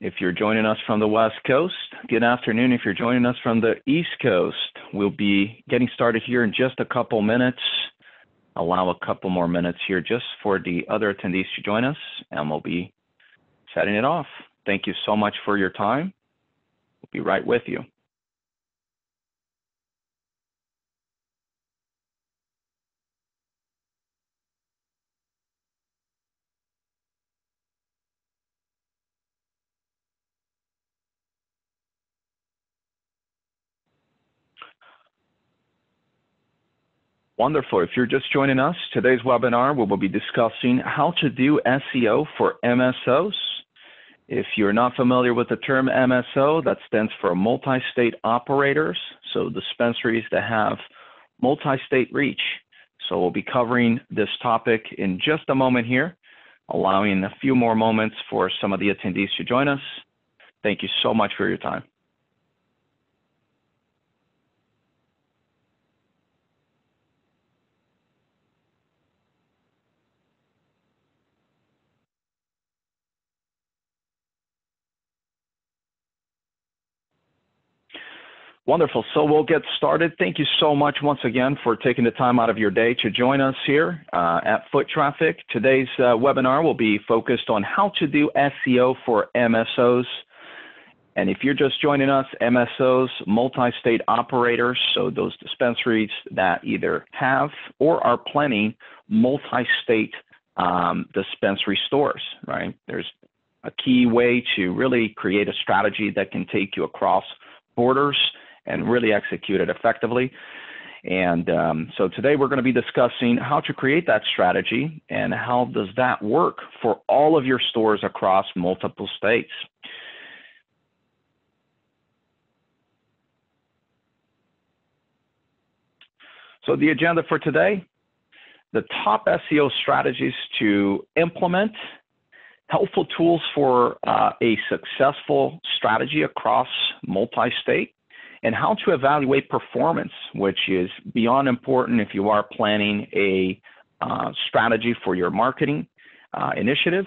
If you're joining us from the West Coast, good afternoon. If you're joining us from the East Coast, we'll be getting started here in just a couple minutes. Allow a couple more minutes here just for the other attendees to join us, and we'll be setting it off. Thank you so much for your time. We'll be right with you. Wonderful. If you're just joining us, today's webinar, we will be discussing how to do SEO for MSOs. If you're not familiar with the term MSO, that stands for multi-state operators, so dispensaries that have multi-state reach. So we'll be covering this topic in just a moment here, allowing a few more moments for some of the attendees to join us. Thank you so much for your time. Wonderful. So we'll get started. Thank you so much once again for taking the time out of your day to join us here uh, at Foot Traffic. Today's uh, webinar will be focused on how to do SEO for MSOs. And if you're just joining us, MSOs, multi-state operators, so those dispensaries that either have or are planning multi-state um, dispensary stores, right? There's a key way to really create a strategy that can take you across borders and really execute it effectively. And um, so today we're going to be discussing how to create that strategy and how does that work for all of your stores across multiple states. So the agenda for today, the top SEO strategies to implement, helpful tools for uh, a successful strategy across multi-state, and how to evaluate performance, which is beyond important if you are planning a uh, strategy for your marketing uh, initiative.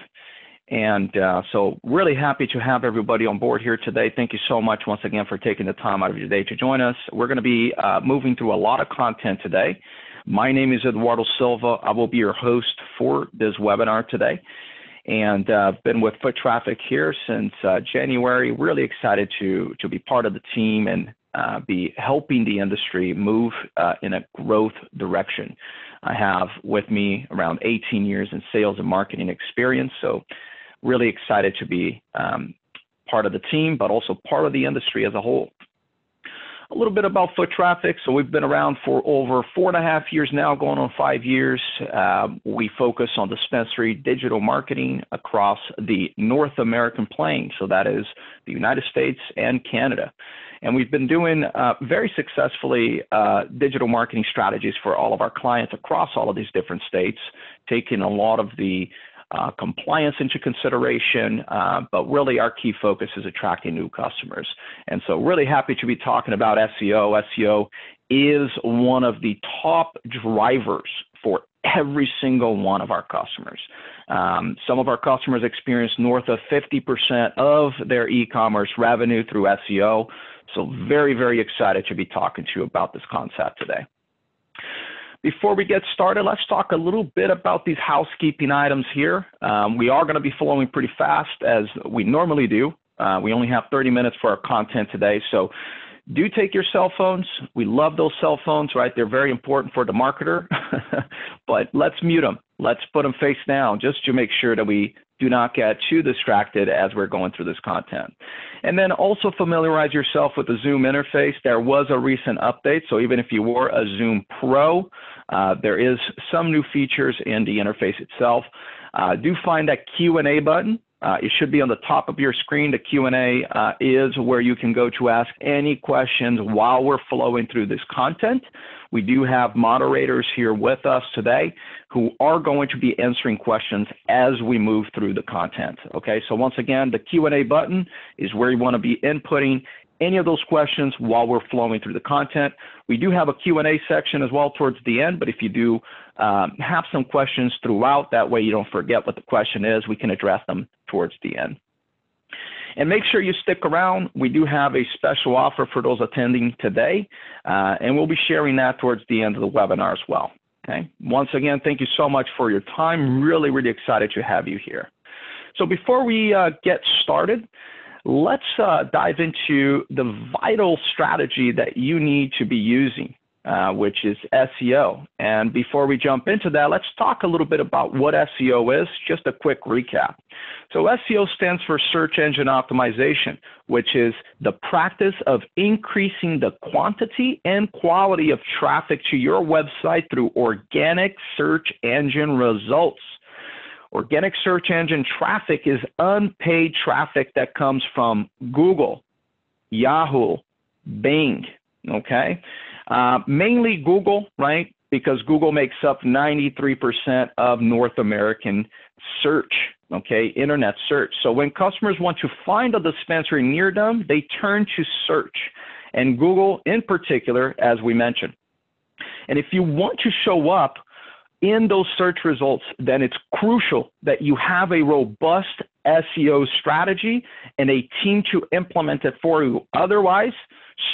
And uh, so, really happy to have everybody on board here today. Thank you so much once again for taking the time out of your day to join us. We're going to be uh, moving through a lot of content today. My name is Eduardo Silva. I will be your host for this webinar today and uh, been with Foot Traffic here since uh, January. Really excited to to be part of the team and uh, be helping the industry move uh, in a growth direction. I have with me around 18 years in sales and marketing experience, so really excited to be um, part of the team, but also part of the industry as a whole. A little bit about foot traffic. So we've been around for over four and a half years now, going on five years. Uh, we focus on dispensary digital marketing across the North American plane. So that is the United States and Canada. And we've been doing uh, very successfully uh, digital marketing strategies for all of our clients across all of these different states, taking a lot of the uh, compliance into consideration, uh, but really our key focus is attracting new customers. And so, really happy to be talking about SEO. SEO is one of the top drivers for every single one of our customers. Um, some of our customers experience north of 50% of their e commerce revenue through SEO. So, very, very excited to be talking to you about this concept today. Before we get started, let's talk a little bit about these housekeeping items here. Um, we are going to be flowing pretty fast as we normally do. Uh, we only have 30 minutes for our content today. So, do take your cell phones. We love those cell phones, right? They're very important for the marketer, but let's mute them. Let's put them face down just to make sure that we do not get too distracted as we're going through this content. And then also familiarize yourself with the Zoom interface. There was a recent update, so even if you were a Zoom Pro, uh, there is some new features in the interface itself. Uh, do find that Q&A button Uh, it should be on the top of your screen. The Q&A uh, is where you can go to ask any questions while we're flowing through this content. We do have moderators here with us today who are going to be answering questions as we move through the content. Okay, so once again, the Q&A button is where you want to be inputting any of those questions while we're flowing through the content. We do have a Q&A section as well towards the end, but if you do um, have some questions throughout, that way you don't forget what the question is, we can address them towards the end. And make sure you stick around. We do have a special offer for those attending today, uh, and we'll be sharing that towards the end of the webinar as well. Okay. Once again, thank you so much for your time. Really, really excited to have you here. So before we uh, get started, let's uh, dive into the vital strategy that you need to be using, uh, which is SEO. And before we jump into that, let's talk a little bit about what SEO is, just a quick recap. So SEO stands for search engine optimization, which is the practice of increasing the quantity and quality of traffic to your website through organic search engine results. Organic search engine traffic is unpaid traffic that comes from Google, Yahoo, Bing, okay? Uh, mainly Google, right? Because Google makes up 93% of North American search, okay, internet search. So when customers want to find a dispensary near them, they turn to search, and Google in particular, as we mentioned. And if you want to show up in those search results, then it's crucial that you have a robust SEO strategy and a team to implement it for you. Otherwise,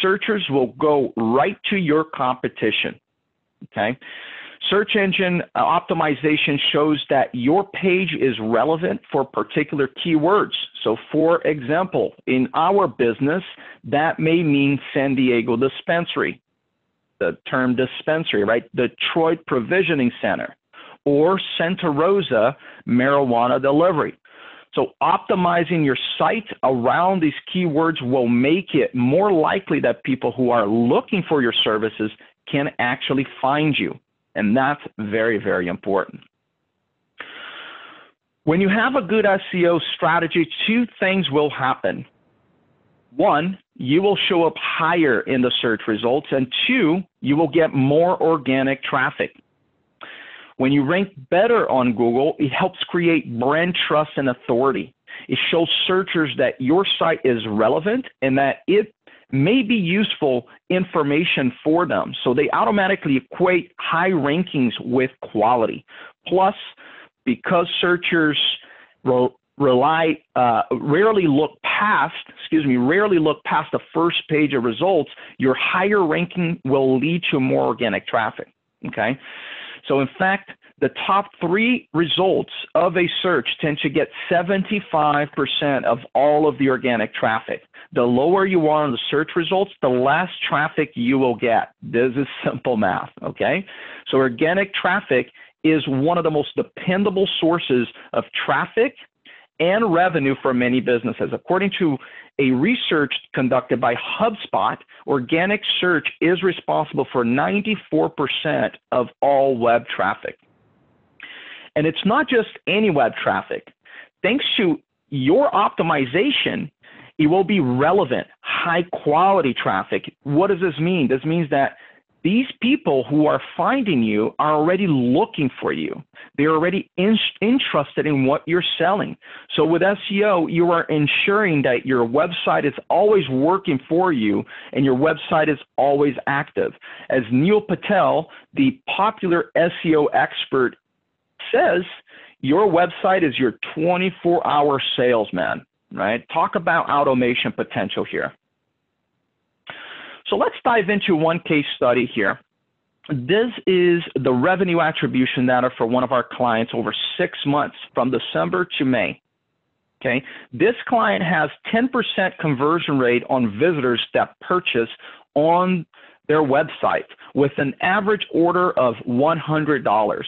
searchers will go right to your competition. Okay. Search engine optimization shows that your page is relevant for particular keywords. So, for example, in our business, that may mean San Diego dispensary the term dispensary, right? Detroit Provisioning Center or Santa Rosa marijuana delivery. So optimizing your site around these keywords will make it more likely that people who are looking for your services can actually find you. And that's very, very important. When you have a good SEO strategy, two things will happen. One, you will show up higher in the search results, and two, you will get more organic traffic. When you rank better on Google, it helps create brand trust and authority. It shows searchers that your site is relevant and that it may be useful information for them. So they automatically equate high rankings with quality. Plus, because searchers rely uh, rarely look past excuse me rarely look past the first page of results your higher ranking will lead to more organic traffic okay? So in fact the top three results of a search tend to get 75% of all of the organic traffic. The lower you are on the search results the less traffic you will get. This is simple math okay? So organic traffic is one of the most dependable sources of traffic and revenue for many businesses. According to a research conducted by HubSpot, organic search is responsible for 94% of all web traffic. And it's not just any web traffic. Thanks to your optimization, it will be relevant, high quality traffic. What does this mean? This means that these people who are finding you are already looking for you. They're already in, interested in what you're selling. So with SEO, you are ensuring that your website is always working for you and your website is always active. As Neil Patel, the popular SEO expert, says, your website is your 24 hour salesman, right? Talk about automation potential here. So let's dive into one case study here. This is the revenue attribution data for one of our clients over six months from December to May. Okay, this client has 10% conversion rate on visitors that purchase on their website with an average order of $100.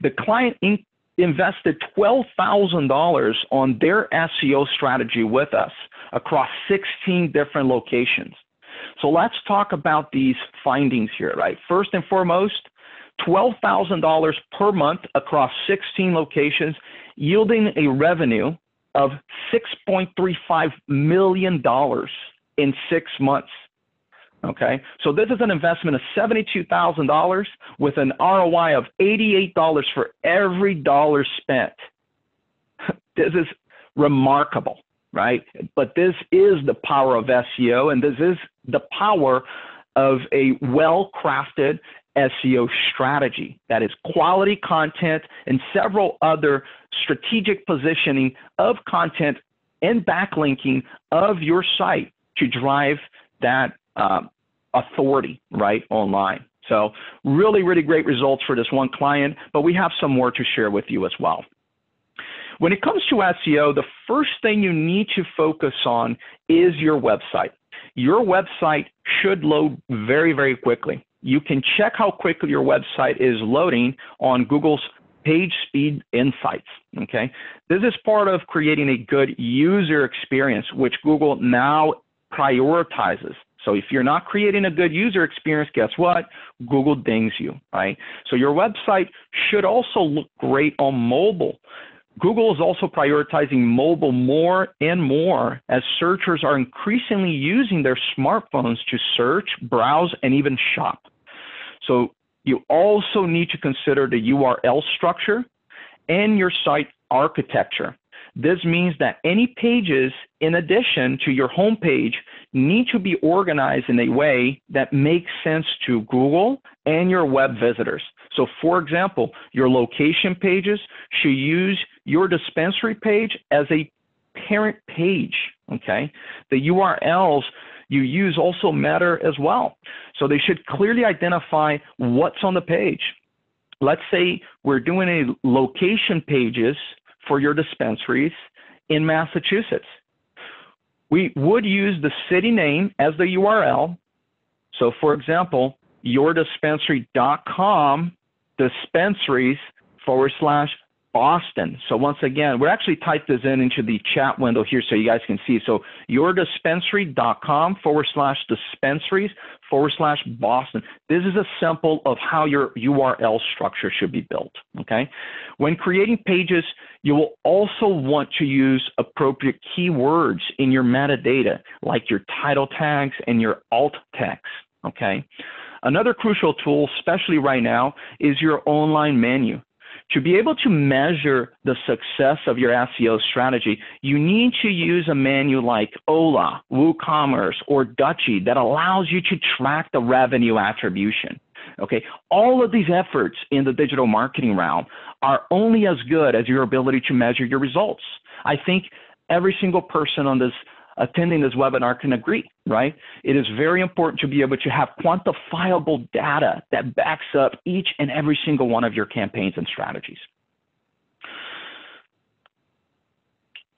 The client in- invested $12,000 on their SEO strategy with us across 16 different locations. So let's talk about these findings here, right? First and foremost, $12,000 per month across 16 locations, yielding a revenue of $6.35 million in six months. Okay, so this is an investment of $72,000 with an ROI of $88 for every dollar spent. this is remarkable, right? But this is the power of SEO, and this is the power of a well crafted SEO strategy that is quality content and several other strategic positioning of content and backlinking of your site to drive that uh, authority right online. So really, really great results for this one client, but we have some more to share with you as well. When it comes to SEO, the first thing you need to focus on is your website. Your website should load very, very quickly. You can check how quickly your website is loading on Google's page speed insights. Okay, this is part of creating a good user experience, which Google now prioritizes. So if you're not creating a good user experience, guess what? Google dings you, right? So your website should also look great on mobile. Google is also prioritizing mobile more and more as searchers are increasingly using their smartphones to search, browse, and even shop. So you also need to consider the URL structure and your site architecture. This means that any pages in addition to your homepage need to be organized in a way that makes sense to Google and your web visitors. So for example, your location pages should use your dispensary page as a parent page, okay? The URLs you use also matter as well. So they should clearly identify what's on the page. Let's say we're doing a location pages for your dispensaries in Massachusetts. We would use the city name as the URL. So, for example, yourdispensary.com dispensaries forward slash Boston. So once again, we're actually typed this in into the chat window here so you guys can see. So yourdispensary.com forward slash dispensaries forward slash Boston. This is a sample of how your URL structure should be built. Okay. When creating pages, you will also want to use appropriate keywords in your metadata, like your title tags and your alt text. Okay. Another crucial tool, especially right now, is your online menu. To be able to measure the success of your SEO strategy, you need to use a menu like Ola, WooCommerce, or Dutchie that allows you to track the revenue attribution. Okay, all of these efforts in the digital marketing realm are only as good as your ability to measure your results. I think every single person on this attending this webinar can agree, right? It is very important to be able to have quantifiable data that backs up each and every single one of your campaigns and strategies.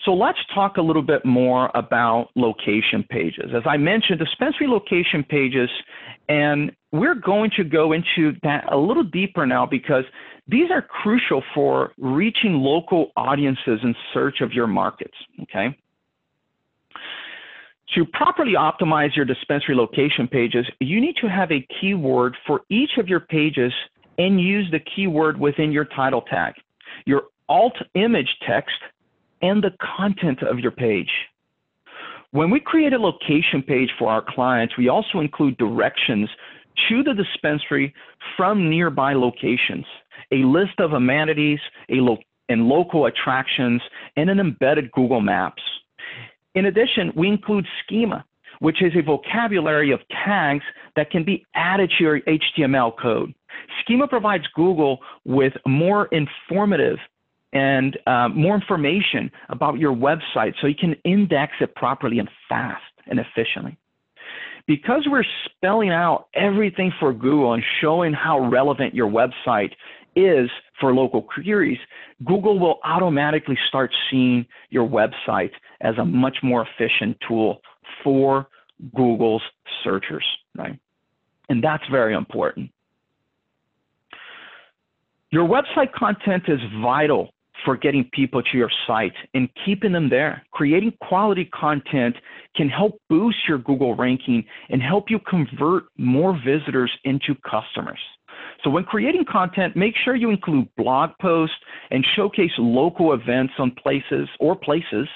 So let's talk a little bit more about location pages. As I mentioned, dispensary location pages, and we're going to go into that a little deeper now because these are crucial for reaching local audiences in search of your markets, okay? To properly optimize your dispensary location pages, you need to have a keyword for each of your pages and use the keyword within your title tag, your alt image text, and the content of your page. When we create a location page for our clients, we also include directions to the dispensary from nearby locations, a list of amenities, a lo and local attractions, and an embedded Google Maps. In addition, we include schema, which is a vocabulary of tags that can be added to your HTML code. Schema provides Google with more informative and uh, more information about your website so you can index it properly and fast and efficiently. Because we're spelling out everything for Google and showing how relevant your website is for local queries, Google will automatically start seeing your website as a much more efficient tool for Google's searchers, right? And that's very important. Your website content is vital for getting people to your site and keeping them there. Creating quality content can help boost your Google ranking and help you convert more visitors into customers. So when creating content, make sure you include blog posts and showcase local events on places or places.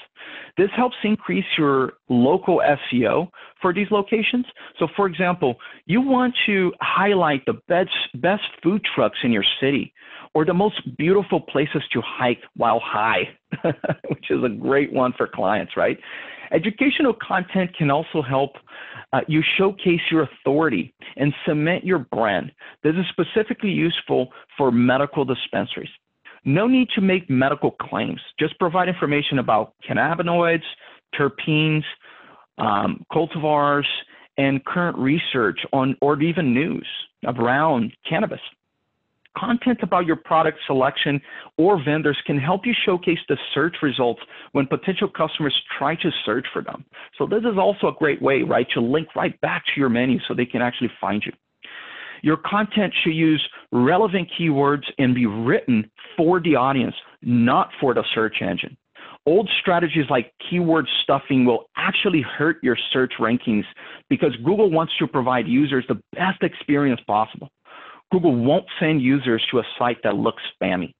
This helps increase your local SEO for these locations. So for example, you want to highlight the best, best food trucks in your city or the most beautiful places to hike while high, which is a great one for clients, right? Educational content can also help uh, you showcase your authority and cement your brand. This is specifically useful for medical dispensaries. No need to make medical claims. Just provide information about cannabinoids, terpenes, um, cultivars, and current research on, or even news around cannabis content about your product selection or vendors can help you showcase the search results when potential customers try to search for them. So this is also a great way, right, to link right back to your menu so they can actually find you. Your content should use relevant keywords and be written for the audience, not for the search engine. Old strategies like keyword stuffing will actually hurt your search rankings because Google wants to provide users the best experience possible. Google won't send users to a site that looks spammy.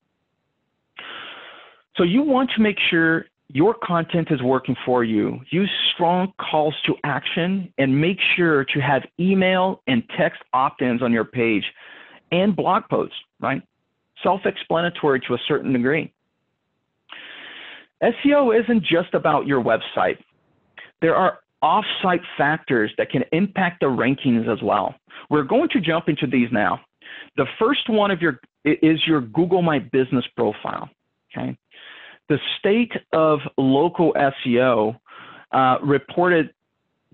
So you want to make sure your content is working for you. Use strong calls to action and make sure to have email and text opt-ins on your page and blog posts, right? Self-explanatory to a certain degree. SEO isn't just about your website. There are off-site factors that can impact the rankings as well. We're going to jump into these now. The first one of your is your Google My Business profile. Okay, the state of local SEO uh, reported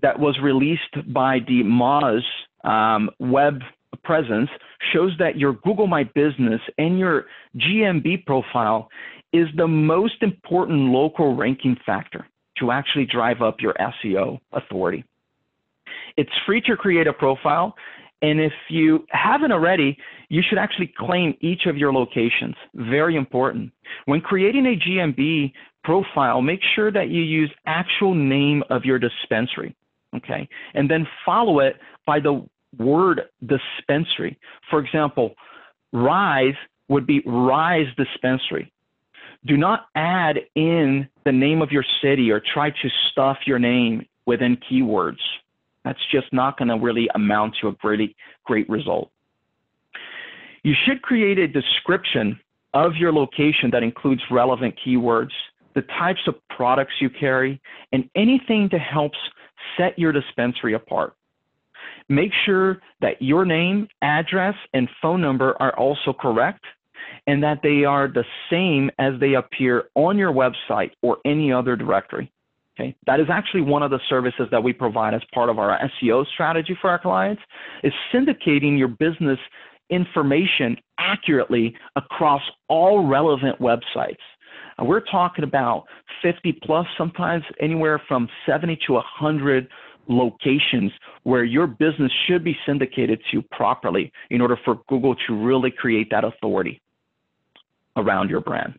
that was released by the Moz um, web presence shows that your Google My Business and your GMB profile is the most important local ranking factor to actually drive up your SEO authority. It's free to create a profile and if you haven't already, you should actually claim each of your locations. Very important. When creating a GMB profile, make sure that you use actual name of your dispensary. Okay. And then follow it by the word dispensary. For example, Rise would be Rise Dispensary. Do not add in the name of your city or try to stuff your name within keywords. That's just not going to really amount to a really great result. You should create a description of your location that includes relevant keywords, the types of products you carry, and anything that helps set your dispensary apart. Make sure that your name, address, and phone number are also correct and that they are the same as they appear on your website or any other directory. Okay, that is actually one of the services that we provide as part of our SEO strategy for our clients is syndicating your business information accurately across all relevant websites. Uh, we're talking about 50 plus, sometimes anywhere from 70 to 100 locations where your business should be syndicated to properly in order for Google to really create that authority around your brand.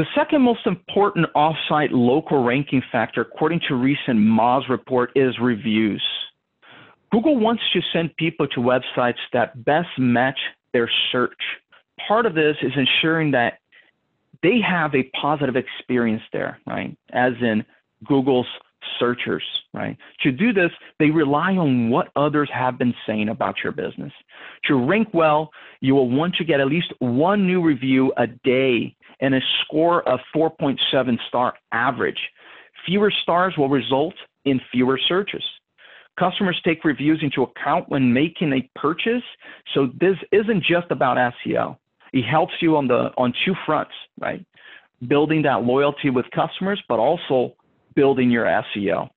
The second most important offsite local ranking factor, according to recent Moz report, is reviews. Google wants to send people to websites that best match their search. Part of this is ensuring that they have a positive experience there, right? As in Google's searchers, right? To do this, they rely on what others have been saying about your business. To rank well, you will want to get at least one new review a day and a score of 4.7 star average. Fewer stars will result in fewer searches. Customers take reviews into account when making a purchase, so this isn't just about SEO. It helps you on the on two fronts, right? Building that loyalty with customers, but also building your SEO.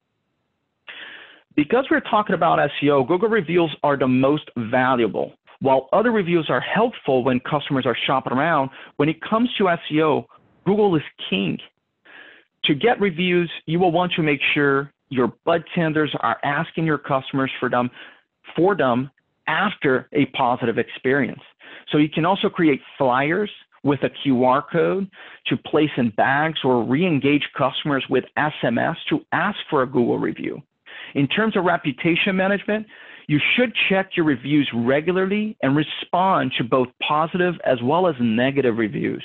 Because we're talking about SEO, Google reviews are the most valuable. While other reviews are helpful when customers are shopping around, when it comes to SEO, Google is king. To get reviews, you will want to make sure your bud tenders are asking your customers for them for them after a positive experience. So you can also create flyers with a QR code to place in bags or re-engage customers with SMS to ask for a Google review. In terms of reputation management, You should check your reviews regularly and respond to both positive as well as negative reviews.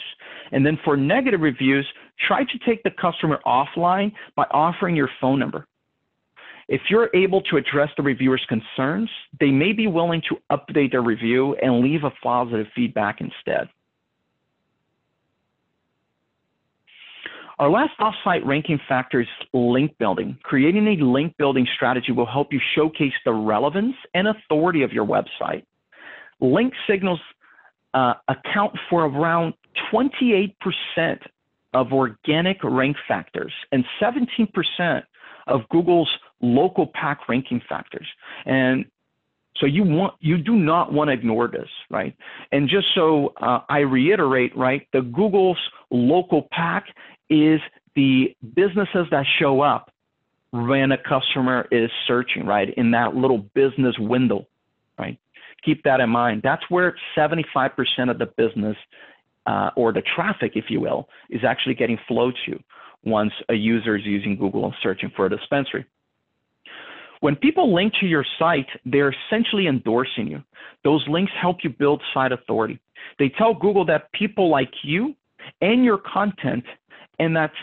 And then for negative reviews, try to take the customer offline by offering your phone number. If you're able to address the reviewer's concerns, they may be willing to update their review and leave a positive feedback instead. Our last offsite ranking factor is link building. Creating a link building strategy will help you showcase the relevance and authority of your website. Link signals uh, account for around 28% of organic rank factors and 17% of Google's local pack ranking factors. And so you want you do not want to ignore this, right? And just so uh, I reiterate, right, the Google's local pack is the businesses that show up when a customer is searching, right, in that little business window, right? Keep that in mind. That's where 75% of the business uh, or the traffic, if you will, is actually getting flowed to once a user is using Google and searching for a dispensary. When people link to your site, they're essentially endorsing you. Those links help you build site authority. They tell Google that people like you and your content and that's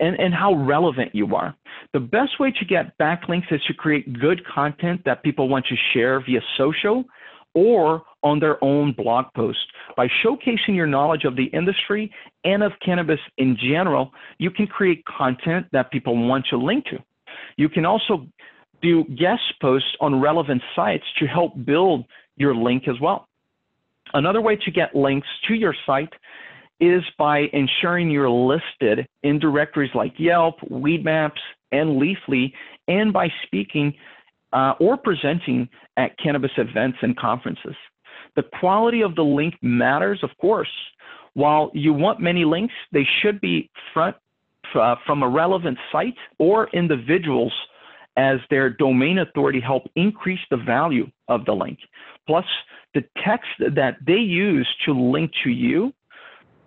and, and how relevant you are. The best way to get backlinks is to create good content that people want to share via social or on their own blog post. By showcasing your knowledge of the industry and of cannabis in general, you can create content that people want to link to. You can also do guest posts on relevant sites to help build your link as well. Another way to get links to your site is by ensuring you're listed in directories like Yelp, Weedmaps, and Leafly, and by speaking uh, or presenting at cannabis events and conferences. The quality of the link matters, of course. While you want many links, they should be front uh, from a relevant site or individuals as their domain authority help increase the value of the link. Plus, the text that they use to link to you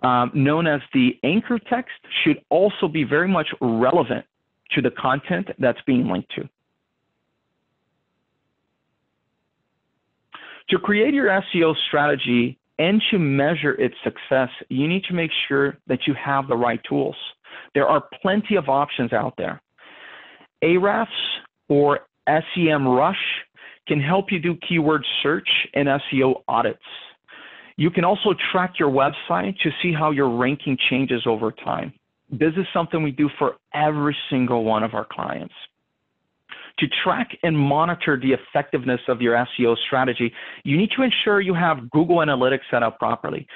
um, known as the anchor text, should also be very much relevant to the content that's being linked to. To create your SEO strategy and to measure its success, you need to make sure that you have the right tools. There are plenty of options out there. Ahrefs or SEMrush can help you do keyword search and SEO audits. You can also track your website to see how your ranking changes over time. This is something we do for every single one of our clients. To track and monitor the effectiveness of your SEO strategy, you need to ensure you have Google Analytics set up properly.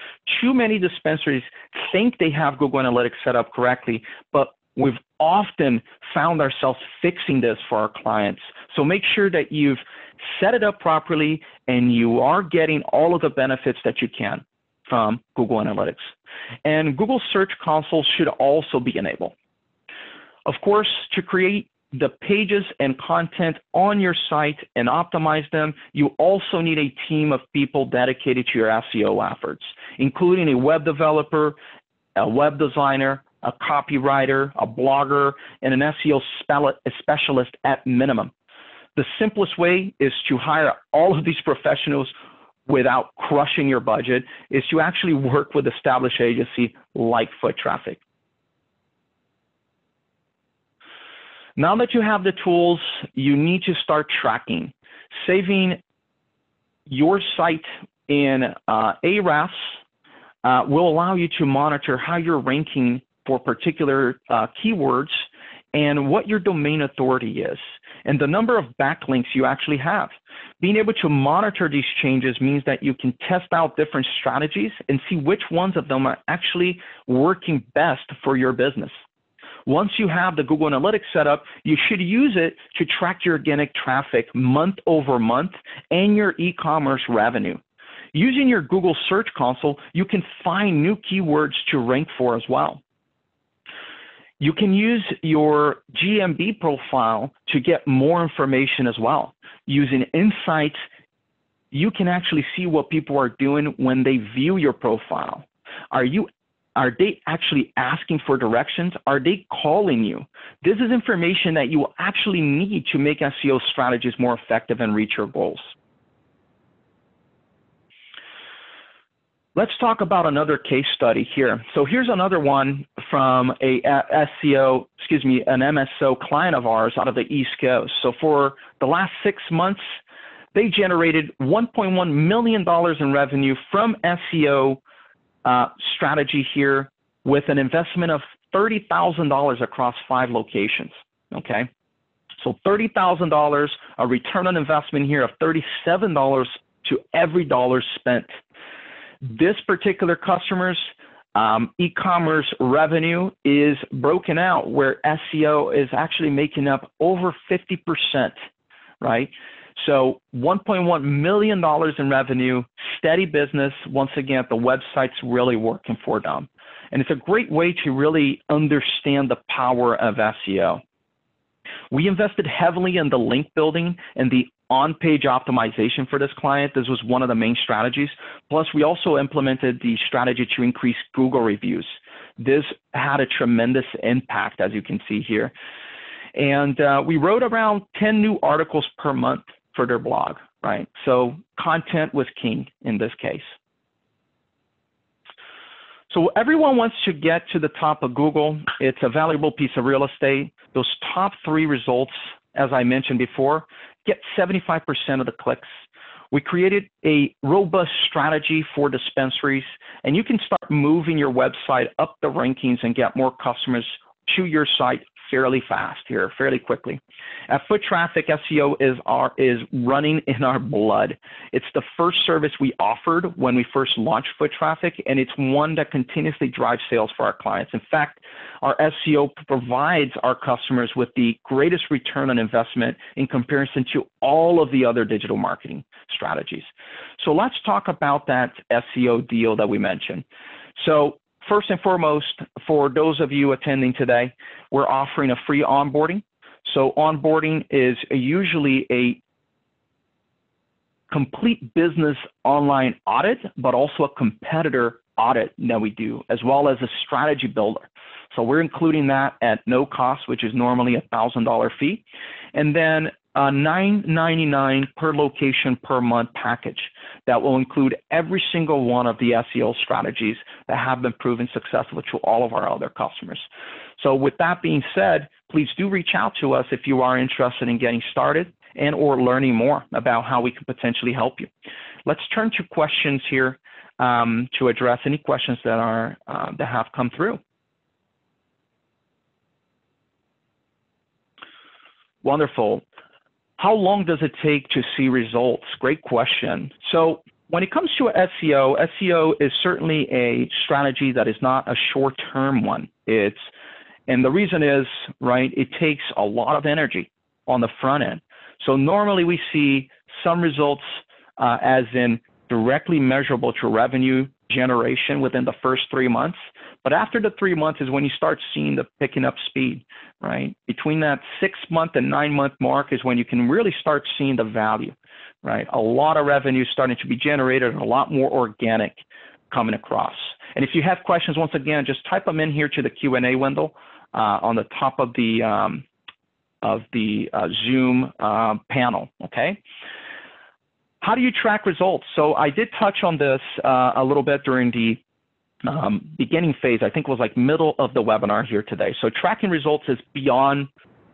Too many dispensaries think they have Google Analytics set up correctly, but we've often found ourselves fixing this for our clients. So make sure that you've set it up properly, and you are getting all of the benefits that you can from Google Analytics. And Google Search Console should also be enabled. Of course, to create the pages and content on your site and optimize them, you also need a team of people dedicated to your SEO efforts, including a web developer, a web designer, a copywriter, a blogger, and an SEO specialist at minimum. The simplest way is to hire all of these professionals without crushing your budget is to actually work with established agency like Foot Traffic. Now that you have the tools, you need to start tracking. Saving your site in uh, Ahrefs uh, will allow you to monitor how you're ranking for particular uh, keywords and what your domain authority is and the number of backlinks you actually have. Being able to monitor these changes means that you can test out different strategies and see which ones of them are actually working best for your business. Once you have the Google Analytics set up, you should use it to track your organic traffic month over month and your e-commerce revenue. Using your Google Search Console, you can find new keywords to rank for as well. You can use your GMB profile to get more information as well. Using insights, you can actually see what people are doing when they view your profile. Are you Are they actually asking for directions? Are they calling you? This is information that you will actually need to make SEO strategies more effective and reach your goals. Let's talk about another case study here. So here's another one from a SEO, excuse me, an MSO client of ours out of the East Coast. So for the last six months, they generated $1.1 million in revenue from SEO uh, strategy here with an investment of $30,000 across five locations. Okay. So $30,000, a return on investment here of $37 to every dollar spent. This particular customer's um, e-commerce revenue is broken out where SEO is actually making up over 50%, right? So $1.1 million in revenue, steady business. Once again, the website's really working for them. And it's a great way to really understand the power of SEO. We invested heavily in the link building and the on-page optimization for this client. This was one of the main strategies. Plus, we also implemented the strategy to increase Google reviews. This had a tremendous impact, as you can see here. And uh, we wrote around 10 new articles per month for their blog, right? So content was king in this case. So everyone wants to get to the top of Google. It's a valuable piece of real estate. Those top three results, as I mentioned before, get 75% of the clicks. We created a robust strategy for dispensaries, and you can start moving your website up the rankings and get more customers to your site fairly fast here, fairly quickly. At Foot Traffic, SEO is our is running in our blood. It's the first service we offered when we first launched Foot Traffic, and it's one that continuously drives sales for our clients. In fact, our SEO provides our customers with the greatest return on investment in comparison to all of the other digital marketing strategies. So let's talk about that SEO deal that we mentioned. So first and foremost, for those of you attending today, we're offering a free onboarding. So onboarding is usually a complete business online audit, but also a competitor audit that we do, as well as a strategy builder. So we're including that at no cost, which is normally a $1,000 fee. And then a $9.99 per location per month package that will include every single one of the SEO strategies that have been proven successful to all of our other customers. So with that being said, please do reach out to us if you are interested in getting started and or learning more about how we can potentially help you. Let's turn to questions here um, to address any questions that are uh, that have come through. Wonderful. How long does it take to see results? Great question. So when it comes to SEO, SEO is certainly a strategy that is not a short-term one. It's and the reason is, right, it takes a lot of energy on the front end. So normally we see some results uh, as in directly measurable to revenue generation within the first three months. But after the three months is when you start seeing the picking up speed, right? Between that six month and nine month mark is when you can really start seeing the value, right? A lot of revenue starting to be generated and a lot more organic coming across. And if you have questions, once again, just type them in here to the Q&A window uh, on the top of the um, of the uh, Zoom uh, panel, okay? How do you track results? So I did touch on this uh, a little bit during the um, beginning phase, I think was like middle of the webinar here today. So tracking results is beyond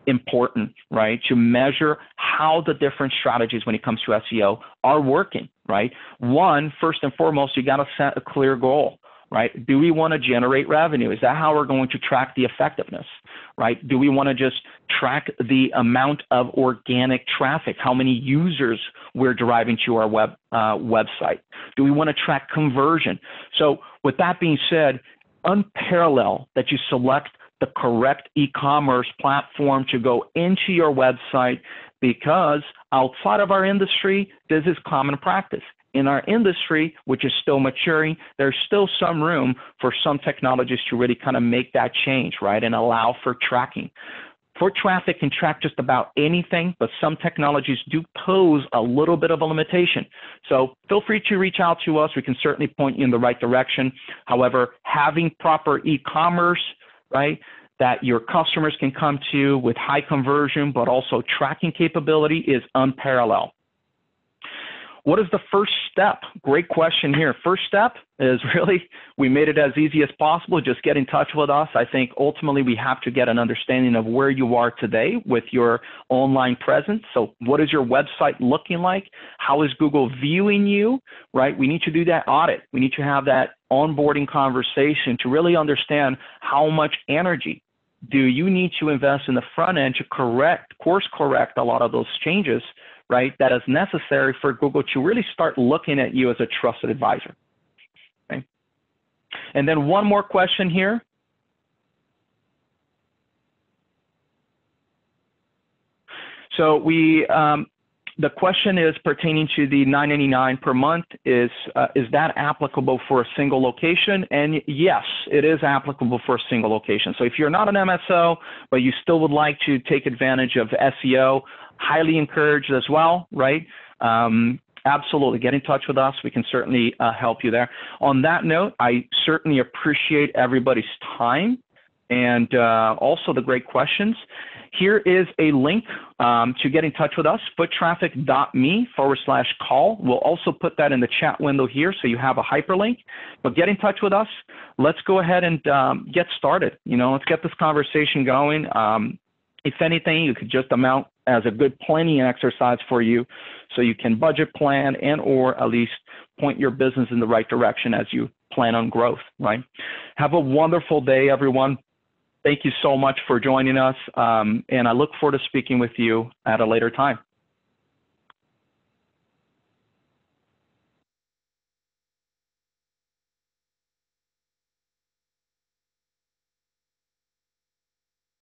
important, right? To measure how the different strategies when it comes to SEO are working, right? One, first and foremost, you got to set a clear goal right? Do we want to generate revenue? Is that how we're going to track the effectiveness, right? Do we want to just track the amount of organic traffic, how many users we're driving to our web uh, website? Do we want to track conversion? So, with that being said, unparalleled that you select the correct e-commerce platform to go into your website because outside of our industry, this is common practice in our industry, which is still maturing, there's still some room for some technologies to really kind of make that change, right, and allow for tracking. Foot traffic can track just about anything, but some technologies do pose a little bit of a limitation. So feel free to reach out to us. We can certainly point you in the right direction. However, having proper e-commerce, right, that your customers can come to with high conversion, but also tracking capability is unparalleled. What is the first step? Great question here. First step is really we made it as easy as possible. Just get in touch with us. I think ultimately we have to get an understanding of where you are today with your online presence. So, what is your website looking like? How is Google viewing you? Right? We need to do that audit. We need to have that onboarding conversation to really understand how much energy do you need to invest in the front end to correct, course correct a lot of those changes right, that is necessary for Google to really start looking at you as a trusted advisor. Okay? And then one more question here. So we, um, the question is pertaining to the 9.99 per month. Is uh, is that applicable for a single location? And yes, it is applicable for a single location. So if you're not an MSO, but you still would like to take advantage of SEO, highly encouraged as well, right? Um, absolutely, get in touch with us. We can certainly uh, help you there. On that note, I certainly appreciate everybody's time and uh, also the great questions. Here is a link um, to get in touch with us, foottraffic.me forward slash call. We'll also put that in the chat window here so you have a hyperlink. But get in touch with us. Let's go ahead and um, get started. You know, let's get this conversation going. Um, if anything, you could just amount as a good planning exercise for you so you can budget plan and or at least point your business in the right direction as you plan on growth, right? Have a wonderful day, everyone. Thank you so much for joining us, um, and I look forward to speaking with you at a later time.